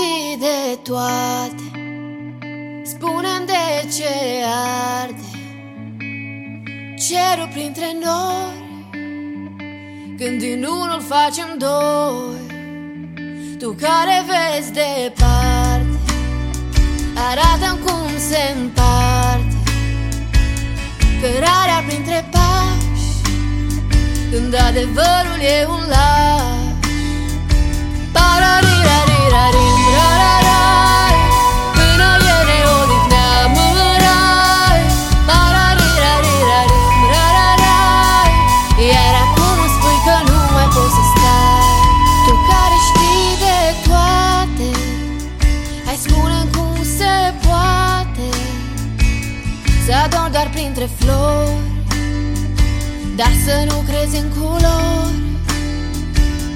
știi de toate. Spune de ce arde Cerul printre noi. Când din unul facem doi Tu care vezi departe arată cum se împarte. Cărarea printre pași Când adevărul e un laș ador doar printre flori Dar să nu crezi în culori.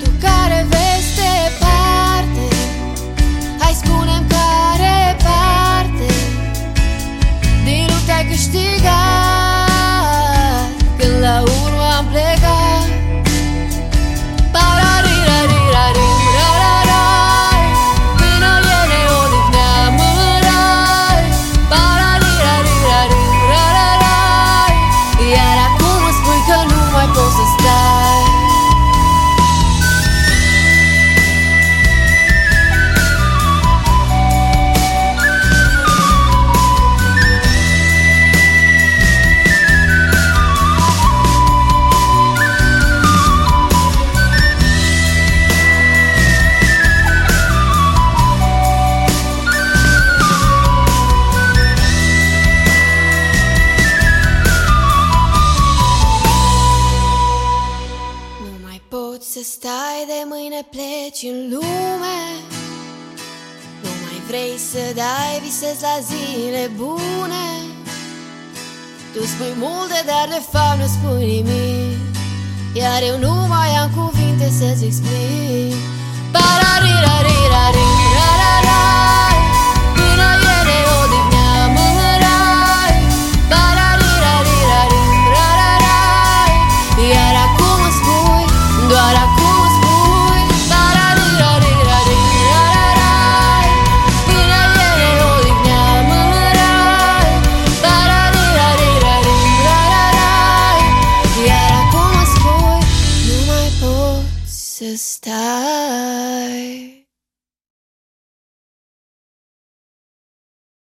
Tu care vezi departe Hai spune care parte. Din lume te-ai câștigat să stai de mâine pleci în lume. Nu mai vrei să dai, visezi la zile bune. Tu spui multe, dar de fapt nu spui nimic. Iar eu nu mai am cuvinte să-ți explic. Pararirarira start.